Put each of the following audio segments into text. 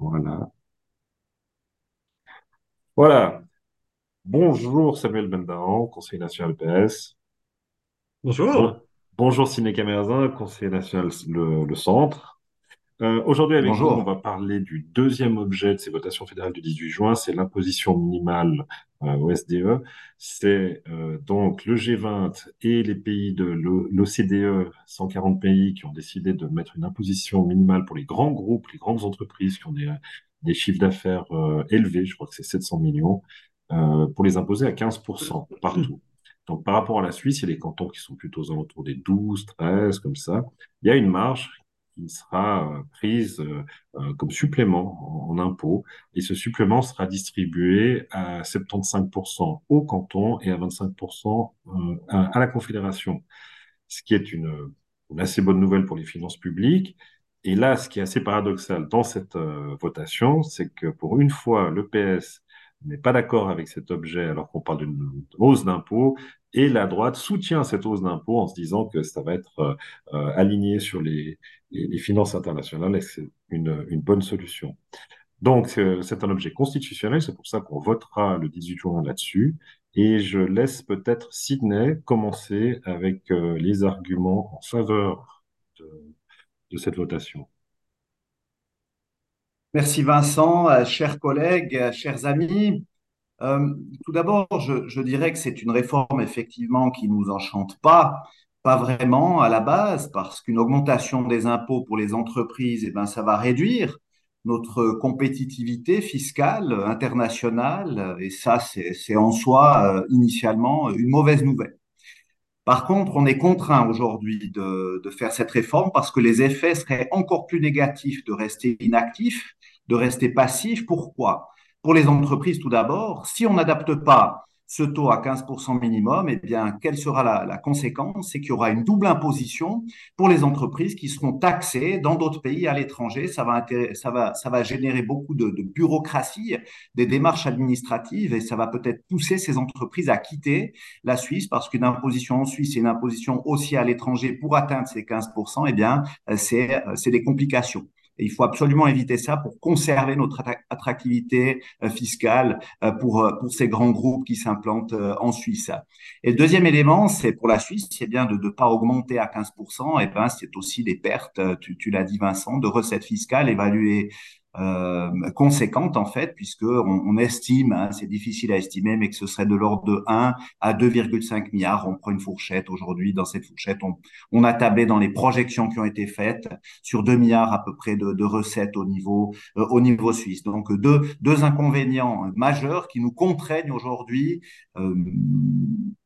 Voilà. Voilà. Bonjour Samuel Bendahan, conseiller national PS. Bonjour. Bon- bonjour Ciné Camerazin, conseiller national le, le Centre. Euh, aujourd'hui avec vous, on Bonjour. va parler du deuxième objet de ces votations fédérales du 18 juin, c'est l'imposition minimale euh, au SDE. C'est euh, donc le G20 et les pays de l'OCDE, 140 pays qui ont décidé de mettre une imposition minimale pour les grands groupes, les grandes entreprises qui ont des, des chiffres d'affaires élevés, je crois que c'est 700 millions, pour les imposer à 15% partout. Donc par rapport à la Suisse, il y a les cantons qui sont plutôt aux alentours des 12, 13, comme ça. Il y a une marge sera euh, prise euh, euh, comme supplément en, impôt et ce supplément sera distribué à 75% au canton et à 25% euh, à, la Confédération, ce qui est une, assez bonne nouvelle pour les finances publiques. Et là, ce qui est assez paradoxal dans cette votation, c'est que pour une fois, le PS n'est pas d'accord avec cet objet alors qu'on parle d'une hausse d'impôt et la droite soutient cette hausse d'impôt en se disant que ça va être euh, euh, aligné sur les, finances internationales et que c'est une, bonne solution. Donc, c'est un objet constitutionnel, c'est pour ça qu'on votera le 18 juin là-dessus. Et je laisse peut-être Sydney commencer avec euh, les arguments en faveur de cette votation. Merci Vincent, euh, chers collègues, euh, chers amis. Euh, tout d'abord, je, dirais que c'est une réforme effectivement qui nous enchante pas, pas vraiment à la base, parce qu'une augmentation des impôts pour les entreprises, eh ben, ça va réduire notre compétitivité fiscale internationale, et ça, c'est, en soi initialement une mauvaise nouvelle. Par contre, on est contraint aujourd'hui de, faire cette réforme parce que les effets seraient encore plus négatifs de rester inactif, de rester passif. Pourquoi? Pour les entreprises, tout d'abord, si on n'adapte pas ce taux à 15% minimum, eh bien, quelle sera la, la conséquence? C'est qu'il y aura une double imposition pour les entreprises qui seront taxées dans d'autres pays à l'étranger. Ça va, ça, va, ça va générer beaucoup de, de bureaucratie, des démarches administratives et ça va peut-être pousser ces entreprises à quitter la Suisse parce qu'une imposition en Suisse et une imposition aussi à l'étranger pour atteindre ces 15%, eh bien, c'est des complications. Il faut absolument éviter ça pour conserver notre attractivité fiscale pour, pour ces grands groupes qui s'implantent en Suisse. Et le deuxième élément, c'est pour la Suisse, c'est bien de ne pas augmenter à 15%, et ben c'est aussi des pertes, tu l'as dit Vincent, de recettes fiscales évaluées euh, conséquente en fait, puisque on, on estime, hein, c'est difficile à estimer, mais que ce serait de l'ordre de 1 à 2,5 milliards. On prend une fourchette aujourd'hui. Dans cette fourchette, on, on, a tablé dans les projections qui ont été faites sur 2 milliards à peu près de, de recettes au niveau euh, au niveau suisse. Donc deux deux inconvénients majeurs qui nous contraignent aujourd'hui, euh,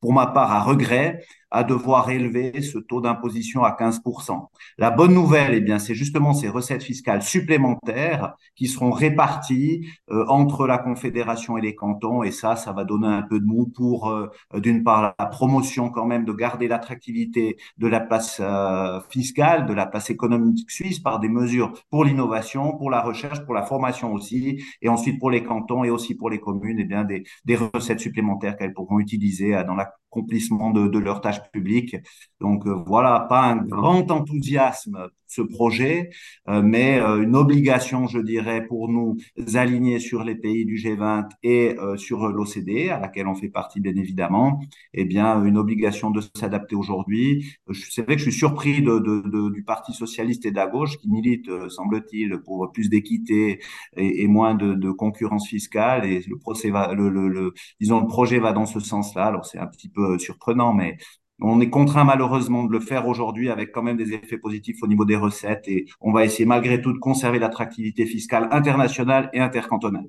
pour ma part à regret, à devoir élever ce taux d'imposition à 15%. La bonne nouvelle, eh bien, c'est justement ces recettes fiscales supplémentaires qui seront réparties euh, entre la Confédération et les cantons. Et ça, ça va donner un peu de mou pour, euh, d'une part, la promotion quand même de garder l'attractivité de la place euh, fiscale, de la place économique suisse par des mesures pour l'innovation, pour la recherche, pour la formation aussi, et ensuite pour les cantons et aussi pour les communes, eh bien, des, des recettes supplémentaires qu'elles pourront utiliser dans l'accomplissement de, de leurs tâches public. Donc euh, voilà, pas un grand enthousiasme ce projet, euh, mais euh, une obligation, je dirais, pour nous aligner sur les pays du G20 et euh, sur l'OCDE, à laquelle on fait partie bien évidemment, eh bien une obligation de s'adapter aujourd'hui. C'est vrai que je suis surpris de, de, de, du Parti socialiste et de la gauche qui milite, semble-t-il, pour plus d'équité et, et, moins de, de, concurrence fiscale. Et le procès va, le, le, le, disons, le projet va dans ce sens-là. Alors c'est un petit peu surprenant, mais on est contraint malheureusement de le faire aujourd'hui avec quand même des effets positifs au niveau des recettes et on va essayer malgré tout de conserver l'attractivité fiscale internationale et intercantonale.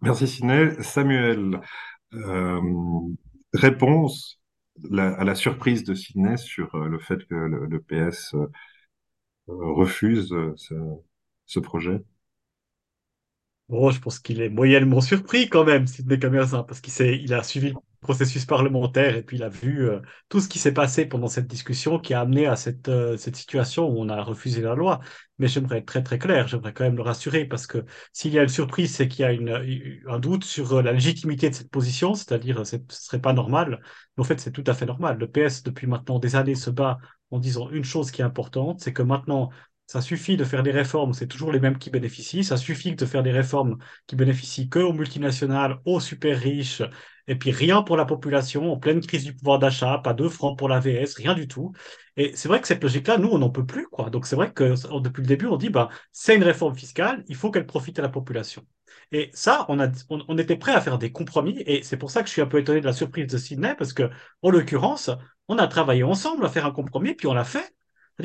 Merci Siné. Samuel, euh, réponse la, à la surprise de Sidney sur euh, le fait que le, le PS euh, refuse ce, ce, projet Bon, je pense qu'il est moyennement surpris quand même, Sidney Camersin, parce qu'il il a suivi processus parlementaire et puis il a vu euh, tout ce qui s'est passé pendant cette discussion qui a amené à cette, euh, cette situation où on a refusé la loi. Mais j'aimerais être très très clair, j'aimerais quand même le rassurer parce que s'il y a une surprise, c'est qu'il y a une, un doute sur la légitimité de cette position, c'est-à-dire ce ne serait pas normal. Mais en fait, c'est tout à fait normal. Le PS, depuis maintenant des années, se bat en disant une chose qui est importante, c'est que maintenant, Ça suffit de faire des réformes, c'est toujours les mêmes qui bénéficient. Ça suffit de faire des réformes qui bénéficient que aux multinationales, aux super riches, et puis rien pour la population, en pleine crise du pouvoir d'achat, pas deux francs pour la VS, rien du tout. Et c'est vrai que cette logique-là, nous, on n'en peut plus, quoi. Donc c'est vrai que depuis le début, on dit, bah, c'est une réforme fiscale, il faut qu'elle profite à la population. Et ça, on, a, on, était prêt à faire des compromis, et c'est pour ça que je suis un peu étonné de la surprise de Sydney, parce que, en l'occurrence, on a travaillé ensemble à faire un compromis, puis on l'a fait.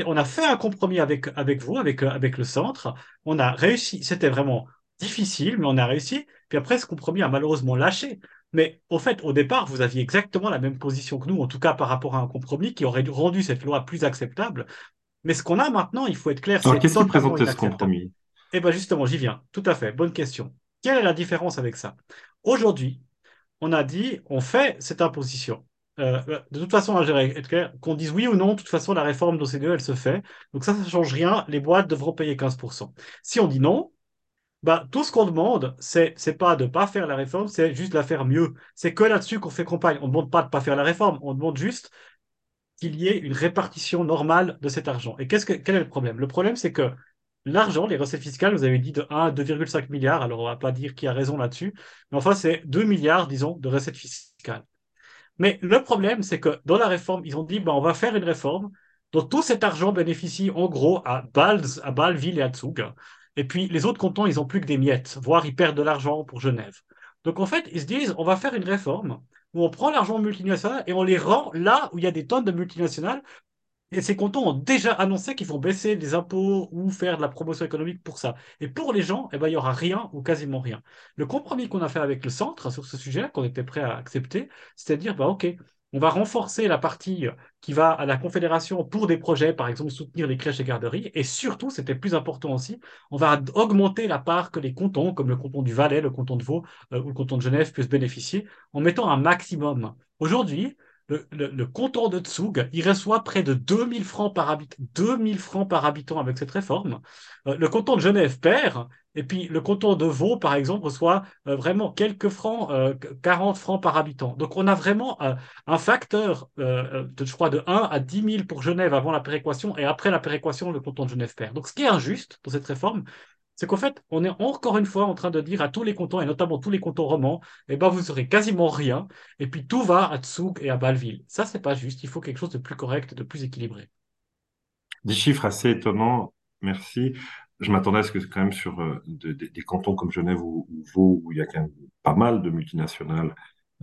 On a fait un compromis avec, avec vous, avec, avec le centre. On a réussi. C'était vraiment difficile, mais on a réussi. Puis après, ce compromis a malheureusement lâché. Mais au fait, au départ, vous aviez exactement la même position que nous, en tout cas par rapport à un compromis qui aurait rendu cette loi plus acceptable. Mais ce qu'on a maintenant, il faut être clair. Alors, qu'est-ce qui présentait ce compromis? Eh bien, justement, j'y viens. Tout à fait. Bonne question. Quelle est la différence avec ça? Aujourd'hui, on a dit, on fait cette imposition. Euh, euh, de toute façon, qu'on dise oui ou non, de toute façon, la réforme d'OCDE, elle se fait. Donc ça, ça ne change rien. Les boîtes devront payer 15%. Si on dit non, bah, tout ce qu'on demande, c'est n'est pas de ne pas faire la réforme, c'est juste de la faire mieux. C'est que là-dessus qu'on fait campagne. On ne demande pas de ne pas faire la réforme, on demande juste qu'il y ait une répartition normale de cet argent. Et qu'est-ce que, quel est le problème? Le problème, c'est que l'argent, les recettes fiscales, vous avez dit de 1 à 2,5 milliards, alors on ne va pas dire qui a raison là-dessus, mais enfin, c'est 2 milliards, disons, de recettes fiscales. Mais le problème, c'est que dans la réforme, ils ont dit, bah, on va faire une réforme dont tout cet argent bénéficie en gros à Bâle, à et à Zug. Et puis les autres cantons, ils n'ont plus que des miettes, voire ils perdent de l'argent pour Genève. Donc en fait, ils se disent, on va faire une réforme où on prend l'argent multinational et on les rend là où il y a des tonnes de multinationales et ces cantons ont déjà annoncé qu'ils vont baisser les impôts ou faire de la promotion économique pour ça. Et pour les gens, eh ben, il n'y aura rien ou quasiment rien. Le compromis qu'on a fait avec le centre sur ce sujet, qu'on était prêt à accepter, c'est à dire, bah, OK, on va renforcer la partie qui va à la Confédération pour des projets, par exemple soutenir les crèches et garderies. Et surtout, c'était plus important aussi, on va augmenter la part que les cantons, comme le canton du Valais, le canton de Vaud euh, ou le canton de Genève, puissent bénéficier en mettant un maximum. Aujourd'hui, le, canton de Tsug, il reçoit près de 2000 francs par habitant, 2000 francs par habitant avec cette réforme. Euh, le canton de Genève perd, et puis le canton de Vaud, par exemple, reçoit euh, vraiment quelques francs, 40 euh, francs par habitant. Donc on a vraiment un facteur, de, je crois, de 1 à 10 000 pour Genève avant la péréquation, et après la péréquation, le canton de Genève perd. Donc ce qui est injuste dans cette réforme, c'est qu'en fait, on est encore une fois en train de dire à tous les cantons, et notamment tous les cantons romans, eh ben, vous aurez quasiment rien, et puis tout va à Tsug et à Bâle-Ville. Ça, c'est pas juste, il faut quelque chose de plus correct, de plus équilibré. Des chiffres assez étonnants, merci. Je m'attendais à ce que quand même sur euh, des cantons comme Genève ou, Vaud, où il y a quand même pas mal de multinationales,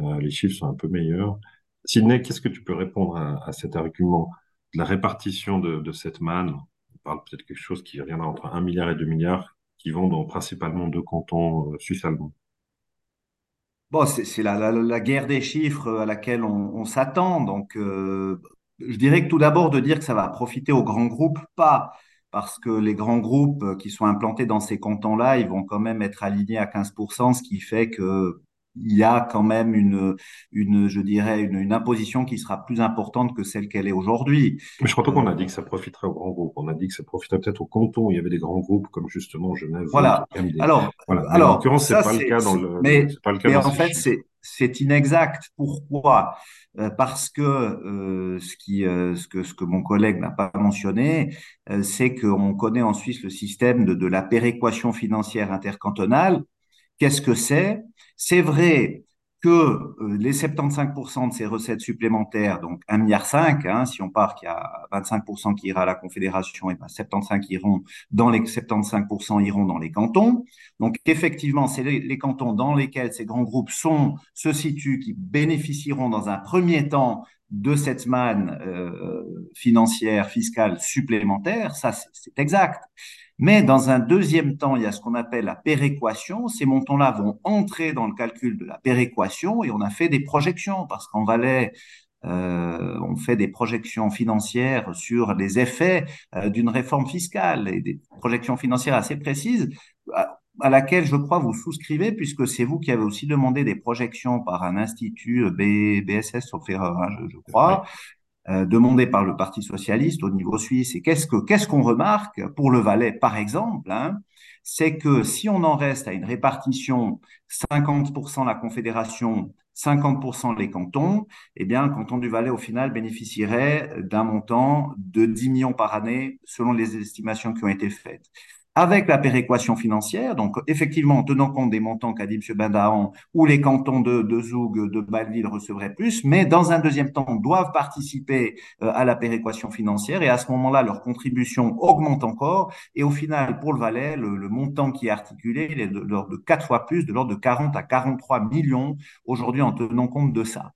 euh, les chiffres sont un peu meilleurs. Sidney, qu'est-ce que tu peux répondre à, cet argument de la répartition de, cette manne? On parle peut-être quelque chose qui reviendra entre 1 milliard et 2 milliards qui vont dans principalement deux cantons euh, suisses-allemands. Bon, c'est la, guerre des chiffres à laquelle on, s'attend. Donc, euh, je dirais que tout d'abord de dire que ça va profiter aux grands groupes, pas parce que les grands groupes qui sont implantés dans ces cantons-là, ils vont quand même être alignés à 15%, ce qui fait que il y a quand même une, une je dirais, une, imposition qui sera plus importante que celle qu'elle est aujourd'hui. Mais je crois pas qu'on a dit que ça profiterait aux grands groupes. On a dit que ça profiterait peut-être aux cantons il y avait des grands groupes comme justement Genève. Voilà. Alors, voilà. alors, en l'occurrence, c'est pas le cas dans le. Mais, pas le cas mais en fait, c'est c'est inexact. Pourquoi? Euh, Parce que, euh, ce, qui, euh, ce, que ce que mon collègue n'a pas mentionné, c'est qu'on connaît en Suisse le système de, de la péréquation financière intercantonale. Qu'est-ce que c'est? C'est vrai que euh, les 75% de ces recettes supplémentaires, donc 1,5 milliard, hein, si on part qu'il y a 25% qui ira à la Confédération, et ben 75 iront dans les 75% iront dans les cantons. Donc effectivement, c'est les, cantons dans lesquels ces grands groupes se situent qui bénéficieront dans un premier temps de cette manne euh, financière, fiscale supplémentaire. Ça, c'est exact. Mais dans un deuxième temps, il y a ce qu'on appelle la péréquation. Ces montants-là vont entrer dans le calcul de la péréquation et on a fait des projections parce qu'en Valais, euh, on fait des projections financières sur les effets euh, d'une réforme fiscale et des projections financières assez précises à, laquelle je crois vous souscrivez puisque c'est vous qui avez aussi demandé des projections par un institut BSS, sauf erreur, hein, je, crois, euh, demandé par le Parti socialiste au niveau suisse. Et qu'est-ce que qu'est-ce qu'on remarque pour le Valais, par exemple hein, C'est que si on en reste à une répartition 50% la Confédération, 50% les cantons, eh bien, le canton du Valais, au final, bénéficierait d'un montant de 10 millions par année, selon les estimations qui ont été faites avec la péréquation financière, donc effectivement en tenant compte des montants qu'a dit M. Bendahan, où les cantons de, de Zoug, de Bâle-Ville recevraient plus, mais dans un deuxième temps doivent participer euh, à la péréquation financière et à ce moment-là, leur contribution augmente encore et au final, pour le Valais, le, le montant qui est articulé il est de l'ordre de 4 fois plus, de l'ordre de 40 à 43 millions aujourd'hui en tenant compte de ça.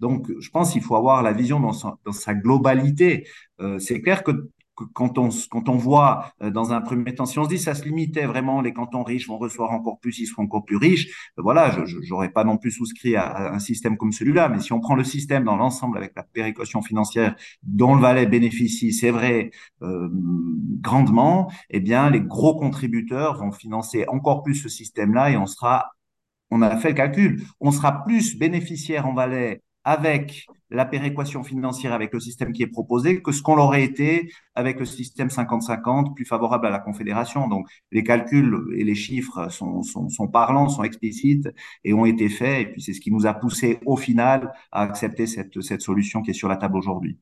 Donc, je pense qu'il faut avoir la vision dans sa, dans sa globalité. Euh, c'est clair que quand on, quand on voit euh, dans un premier temps, si on se dit ça se limitait vraiment, les cantons riches vont recevoir encore plus, ils seront encore plus riches, euh, voilà, je n'aurais pas non plus souscrit à, un système comme celui-là, mais si on prend le système dans l'ensemble avec la péréquation financière dont le Valais bénéficie, c'est vrai, euh, grandement, eh bien, les gros contributeurs vont financer encore plus ce système-là et on sera, on a fait le calcul, on sera plus bénéficiaire en Valais avec la péréquation financière avec le système qui est proposé que ce qu'on aurait été avec le système 50-50 plus favorable à la Confédération. Donc les calculs et les chiffres sont, sont, sont, parlants, sont explicites et ont été faits. Et puis c'est ce qui nous a poussé au final à accepter cette, cette solution qui est sur la table aujourd'hui.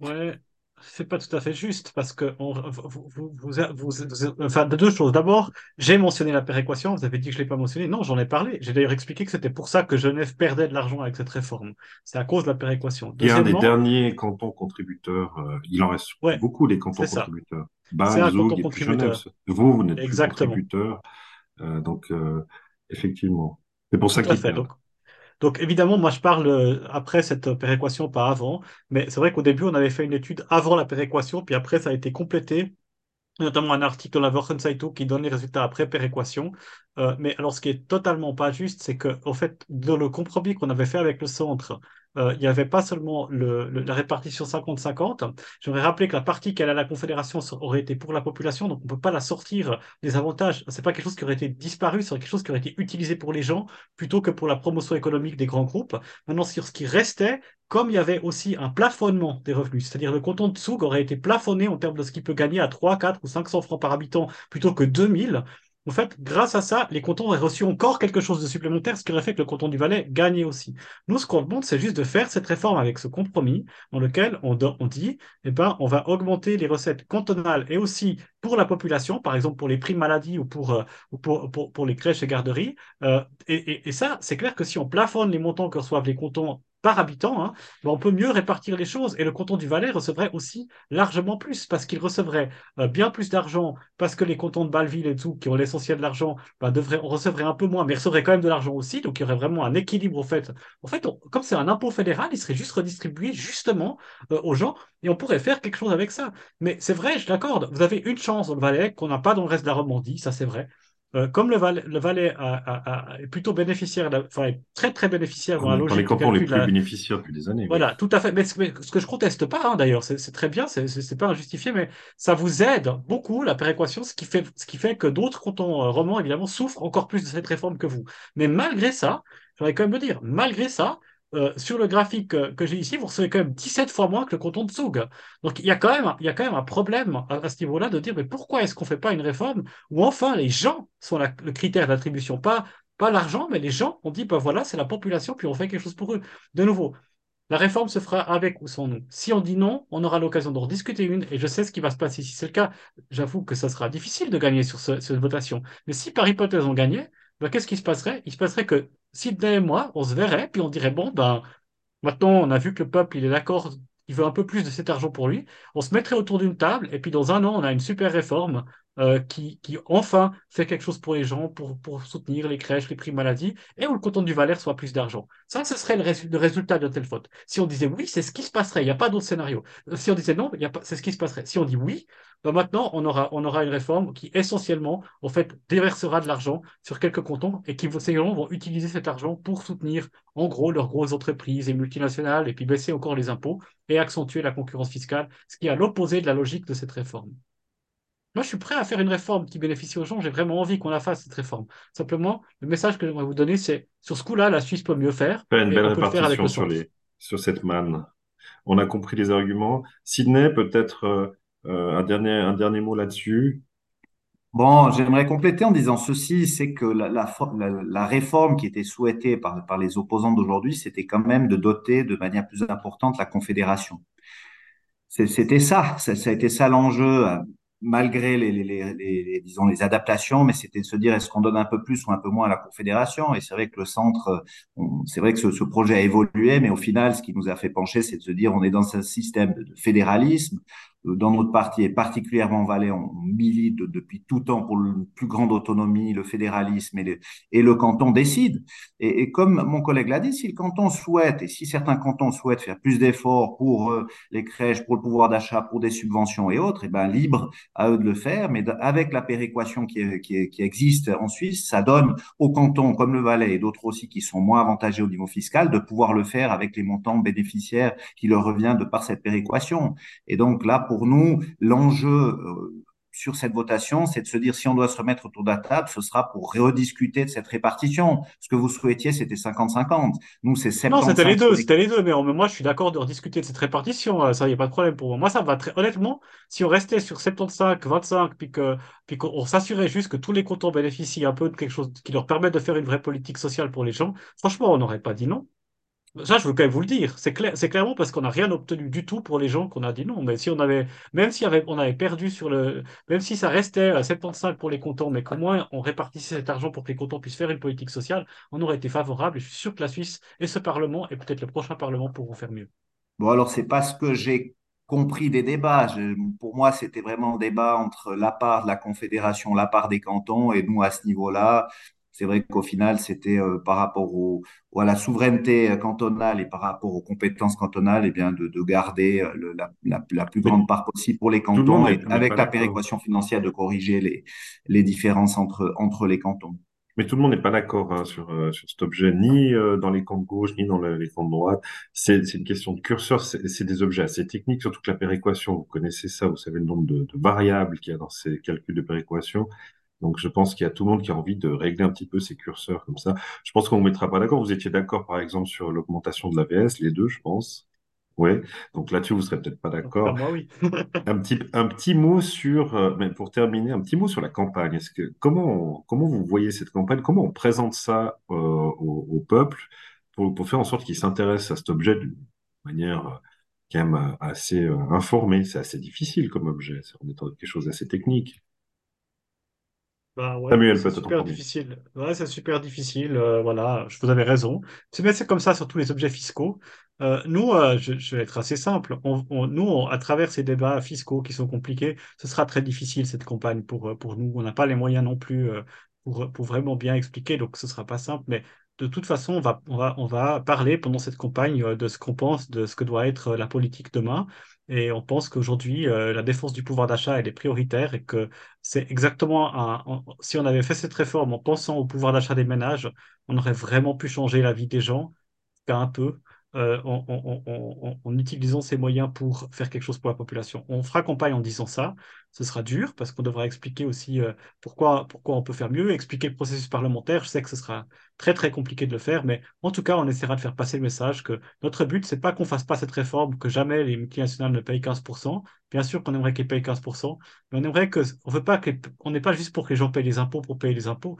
Ouais, c'est pas tout à fait juste parce que on, vous, vous, vous, enfin, de deux choses. D'abord, j'ai mentionné la péréquation. Vous avez dit que je l'ai pas mentionné. Non, j'en ai parlé. J'ai d'ailleurs expliqué que c'était pour ça que Genève perdait de l'argent avec cette réforme. C'est à cause de la péréquation. Il y a un des derniers cantons contributeurs. Euh, il en reste ouais, beaucoup les cantons contributeurs. Bâle, Zoug et Genève. Vous, vous n'êtes plus contributeur. Euh, donc, euh, effectivement. C'est pour ça qu'il. Donc évidemment, moi je parle euh, après cette péréquation, pas avant, mais c'est vrai qu'au début on avait fait une étude avant la péréquation, puis après ça a été complété, notamment un article dans la Wochenzeitung qui donne les résultats après péréquation. Euh, mais alors ce qui est totalement pas juste, c'est que au fait, dans le compromis qu'on avait fait avec le centre, euh, il n'y avait pas seulement le, le, la répartition 50-50. J'aimerais rappeler que la partie qu'elle a la Confédération aurait été pour la population, donc on ne peut pas la sortir des avantages. C'est pas quelque chose qui aurait été disparu, c'est quelque chose qui aurait été utilisé pour les gens plutôt que pour la promotion économique des grands groupes. Maintenant, sur ce qui restait, comme il y avait aussi un plafonnement des revenus, c'est-à-dire le canton de Soug aurait été plafonné en termes de ce qu'il peut gagner à 3, 4 ou 500 francs par habitant plutôt que 2000, en fait, grâce à ça, les cantons auraient reçu encore quelque chose de supplémentaire, ce qui aurait fait que le canton du Valais gagnait aussi. Nous, ce qu'on demande, c'est juste de faire cette réforme avec ce compromis dans lequel on, dit, eh ben, on va augmenter les recettes cantonales et aussi pour la population, par exemple pour les primes maladie ou pour, euh, pour, pour, pour, les crèches et garderies. Euh, et, et, et, ça, c'est clair que si on plafonne les montants que reçoivent les cantons par habitant, hein, ben on peut mieux répartir les choses. Et le canton du Valais recevrait aussi largement plus, parce qu'il recevrait euh, bien plus d'argent, parce que les cantons de Bâle-Ville et tout, qui ont l'essentiel de l'argent, ben, devraient, on recevrait un peu moins, mais recevraient quand même de l'argent aussi. Donc il y aurait vraiment un équilibre au fait. En fait, comme c'est un impôt fédéral, il serait juste redistribué justement euh, aux gens, et on pourrait faire quelque chose avec ça. Mais c'est vrai, je l'accorde, vous avez une chance dans le Valais qu'on n'a pas dans le reste de la Romandie, ça c'est vrai. Euh, comme le, Valais, le Valais a, a, a, est plutôt bénéficiaire, enfin est très très bénéficiaire dans la logique. les cantons les plus la... bénéficiaires depuis des années. Voilà, oui. tout à fait. Mais, mais, ce que je conteste pas, hein, d'ailleurs, c'est très bien, c'est pas injustifié, mais ça vous aide beaucoup la péréquation, ce qui fait, ce qui fait que d'autres cantons euh, romans évidemment souffrent encore plus de cette réforme que vous. Mais malgré ça, j'aurais quand même le dire, malgré ça, euh, sur le graphique que, que j'ai ici, vous recevez quand même 17 fois moins que le canton de Soug. Donc il y a quand même, y a quand même un problème à, ce niveau-là de dire mais pourquoi est-ce qu'on ne fait pas une réforme où enfin les gens sont le critère d'attribution, pas, pas l'argent, mais les gens, on dit ben voilà, c'est la population, puis on fait quelque chose pour eux. De nouveau, la réforme se fera avec ou sans nous. Si on dit non, on aura l'occasion d'en discuter une, et je sais ce qui va se passer. Si c'est le cas, j'avoue que ça sera difficile de gagner sur ce, cette votation. Mais si par hypothèse on gagnait, ben, qu'est-ce qui se passerait? Il se passerait que Sidney et moi, on se verrait, puis on dirait, bon, ben, maintenant, on a vu que le peuple, il est d'accord, il veut un peu plus de cet argent pour lui. On se mettrait autour d'une table, et puis dans un an, on a une super réforme euh, qui, enfin fait quelque chose pour les gens, pour, soutenir les crèches, les primes maladie, et où le canton du Valais soit plus d'argent. Ça, ce serait le, résu le, résultat de telle faute. Si on disait oui, c'est ce qui se passerait, il n'y a pas d'autre scénario. Si on disait non, c'est ce qui se passerait. Si on dit oui, ben maintenant, on aura, on aura une réforme qui, essentiellement, en fait, déversera de l'argent sur quelques cantons et qui, ces gens vont utiliser cet argent pour soutenir, en gros, leurs grosses entreprises et multinationales, et puis baisser encore les impôts et accentuer la concurrence fiscale, ce qui est à l'opposé de la logique de cette réforme. Moi, je suis prêt à faire une réforme qui bénéficie aux gens. J'ai vraiment envie qu'on la fasse, cette réforme. Simplement, le message que j'aimerais vous donner, c'est sur ce coup-là, la Suisse peut mieux faire. Faire une belle répartition sur, les, sur cette manne. On a compris les arguments. Sydney, peut-être euh, un, dernier, un dernier mot là-dessus? Bon, j'aimerais compléter en disant ceci, c'est que la, la, la, la réforme qui était souhaitée par, par les opposants d'aujourd'hui, c'était quand même de doter de manière plus importante la Confédération. C'était ça, ça, ça, a été ça l'enjeu, euh, malgré les, les, les, les, disons, les adaptations, mais c'était de se dire est-ce qu'on donne un peu plus ou un peu moins à la Confédération? Et c'est vrai que le centre, c'est vrai que ce, ce, projet a évolué, mais au final, ce qui nous a fait pencher, c'est de se dire on est dans un système de fédéralisme, dans notre parti, et particulièrement Valais, on milite depuis tout temps pour une plus grande autonomie, le fédéralisme et le, et le canton décide. Et, comme mon collègue l'a dit, si le canton souhaite, et si certains cantons souhaitent faire plus d'efforts pour euh, les crèches, pour le pouvoir d'achat, pour des subventions et autres, et ben libre à eux de le faire. Mais avec la péréquation qui, existe en Suisse, ça donne aux cantons comme le Valais et d'autres aussi qui sont moins avantagés au niveau fiscal de pouvoir le faire avec les montants bénéficiaires qui leur revient de par cette péréquation. Et donc là, nous, l'enjeu euh, sur cette votation, c'est de se dire si on doit se remettre autour de la table, ce sera pour rediscuter de cette répartition. Ce que vous souhaitiez, c'était 50-50. Nous, c'est 70. Non, c'était les deux, c'était les deux. Mais, moi, je suis d'accord de rediscuter de cette répartition. Euh, ça, il n'y a pas de problème pour moi. Moi, ça va très honnêtement. Si on restait sur 75, 25, puis que puis qu'on s'assurait juste que tous les cantons bénéficient un peu de quelque chose qui leur permet de faire une vraie politique sociale pour les gens, franchement, on n'aurait pas dit non. Ça, je veux quand même vous le dire. C'est clair, c'est clairement parce qu'on n'a rien obtenu du tout pour les gens qu'on a dit non. Mais si on avait, même si on avait perdu sur le, même si ça restait à 75 pour les cantons, mais qu'au moins on répartissait cet argent pour que les cantons puissent faire une politique sociale, on aurait été favorable. Je suis sûr que la Suisse et ce Parlement et peut-être le prochain Parlement pourront faire mieux. Bon, alors c'est pas ce que j'ai compris des débats. Pour moi, c'était vraiment un débat entre la part de la Confédération, la part des cantons, et nous à ce niveau-là c'est vrai qu'au final, c'était euh, par rapport au, à la souveraineté cantonale et par rapport aux compétences cantonales, et eh bien de, de garder euh, le, la, la, la, plus grande part possible pour les cantons et avec la péréquation financière de corriger les, les différences entre, entre les cantons. Mais tout le monde n'est pas d'accord hein, sur, euh, sur cet objet, ni euh, dans les camps de gauche, ni dans le, les camps de droite. C'est une question de curseur, c'est des objets assez techniques, surtout que la péréquation, vous connaissez ça, vous savez le nombre de, de variables qu'il y a dans ces calculs de péréquation. Donc, je pense qu'il y a tout le monde qui a envie de régler un petit peu ses curseurs comme ça. Je pense qu'on ne mettra pas d'accord. Vous étiez d'accord, par exemple, sur l'augmentation de l'AVS, les deux, je pense. Oui. Donc là-dessus, vous serez peut-être pas d'accord. moi, oui. un petit, un petit mot sur, euh, mais pour terminer, un petit mot sur la campagne. Est-ce que comment, comment vous voyez cette campagne? Comment on présente ça euh, au, au, peuple pour, pour faire en sorte qu'il s'intéresse à cet objet d'une manière euh, quand même assez informée? C'est assez difficile comme objet. On est dans quelque chose d'assez technique. Bah ouais, c'est super difficile. Ouais, c'est super difficile. Euh, voilà, je vous avais raison. C'est comme ça sur tous les objets fiscaux. Euh, nous, euh, je, je, vais être assez simple. On, on, nous, on, à travers ces débats fiscaux qui sont compliqués, ce sera très difficile cette campagne pour, pour nous. On n'a pas les moyens non plus pour, pour vraiment bien expliquer, donc ce sera pas simple. Mais de toute façon, on va, on va, on va parler pendant cette campagne de ce qu'on pense, de ce que doit être la politique demain. Et on pense qu'aujourd'hui, euh, la défense du pouvoir d'achat, est prioritaire et que c'est exactement un, si on avait fait cette réforme en pensant au pouvoir d'achat des ménages, on aurait vraiment pu changer la vie des gens, un peu, euh, en, utilisant ces moyens pour faire quelque chose pour la population. On fera campagne en disant ça. Ce sera dur parce qu'on devra expliquer aussi euh, pourquoi, pourquoi on peut faire mieux, expliquer le processus parlementaire. Je sais que ce sera très très compliqué de le faire, mais en tout cas, on essaiera de faire passer le message que notre but, c'est pas qu'on fasse pas cette réforme, que jamais les multinationales ne payent 15%. Bien sûr qu'on aimerait qu'ils payent 15%, mais on aimerait que, on veut pas que, on n'est pas juste pour que les gens payent les impôts pour payer les impôts.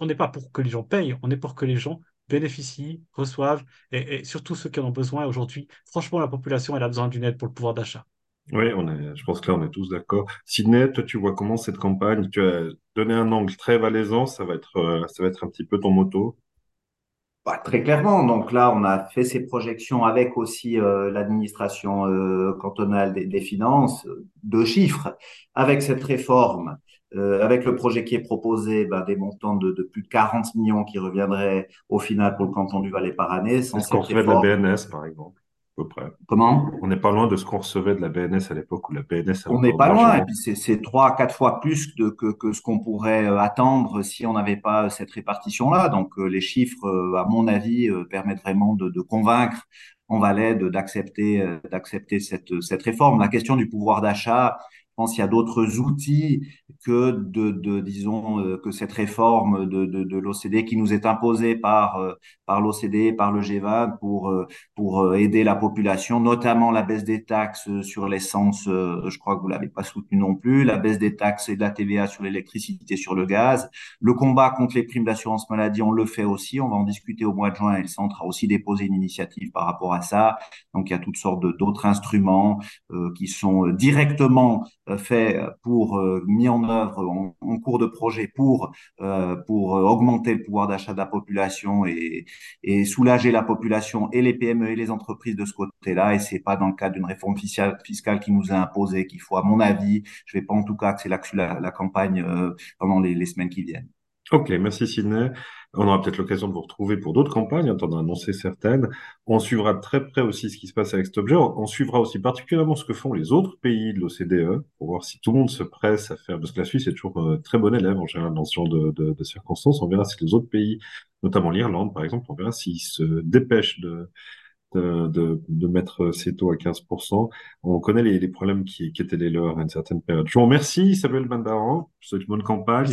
On n'est pas pour que les gens payent, on est pour que les gens bénéficient, reçoivent, et, et, surtout ceux qui en ont besoin aujourd'hui. Franchement, la population, elle a besoin d'une aide pour le pouvoir d'achat. Oui, on est, je pense que là, on est tous d'accord. Sidney, toi, tu vois comment cette campagne, tu as donné un angle très valaisan, ça va être, euh, ça va être un petit peu ton moto. Bah, très clairement. Donc là, on a fait ces projections avec aussi euh, l'administration euh, cantonale des, des, finances, deux chiffres. Avec cette réforme, euh, avec le projet qui est proposé, bah, des montants de, de, plus de 40 millions qui reviendraient au final pour le canton du Valais par année. Est-ce qu'on recevait de la BNS, par exemple à peu près? Comment? On n'est pas loin de ce qu'on recevait de la BNS à l'époque où la BNS. On n'est pas loin, et puis c'est trois à quatre fois plus de, que, que ce qu'on pourrait euh, attendre si on n'avait pas cette répartition-là. Donc euh, les chiffres, à mon avis, permettent vraiment de, de convaincre en Valais d'accepter d'accepter cette, cette réforme. La question du pouvoir d'achat, pense qu'il y a d'autres outils que de, de disons, euh, que cette réforme de, de, de l'OCDE qui nous est imposée par, euh, par l'OCDE, par le G20 pour, euh, pour aider la population, notamment la baisse des taxes sur l'essence, je crois que vous l'avez pas soutenu non plus, la baisse des taxes et de la TVA sur l'électricité, sur le gaz, le combat contre les primes d'assurance maladie, on le fait aussi, on va en discuter au mois de juin et le centre a aussi déposé une initiative par rapport à ça. Donc il y a toutes sortes d'autres instruments qui sont directement faits pour mis en œuvre en, en, cours de projet pour pour augmenter le pouvoir d'achat de la population et, et soulager la population et les PME et les entreprises de ce côté-là. Et c'est pas dans le cadre d'une réforme fiscale, fiscale qui nous a imposé qu'il faut, à mon avis, je vais pas en tout cas axer là-dessus la, la, campagne euh, pendant les, les semaines qui viennent. Ok, merci Sidney. On aura peut-être l'occasion de vous retrouver pour d'autres campagnes, en d'en annoncer certaines. On suivra très près aussi ce qui se passe avec cet objet. On suivra aussi particulièrement ce que font les autres pays de l'OCDE pour voir si tout le monde se presse à faire, parce que la Suisse est toujours euh, très bon élève en général dans ce genre de, de, de circonstances. On verra si les autres pays, notamment l'Irlande par exemple, on verra s'ils se dépêchent de, de, de, mettre ces taux à 15%. On connaît les, les problèmes qui, qui, étaient les leurs à une certaine période. Je vous remercie, Isabelle Bandaran. Je vous bonne campagne.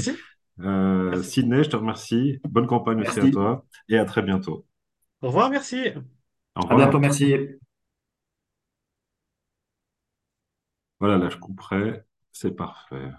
Euh, Sydney, je te remercie. Bonne campagne Merci. aussi à toi et à très bientôt. Au revoir, merci. Au À revoir. bientôt, merci. Voilà, là je couperai. C'est parfait.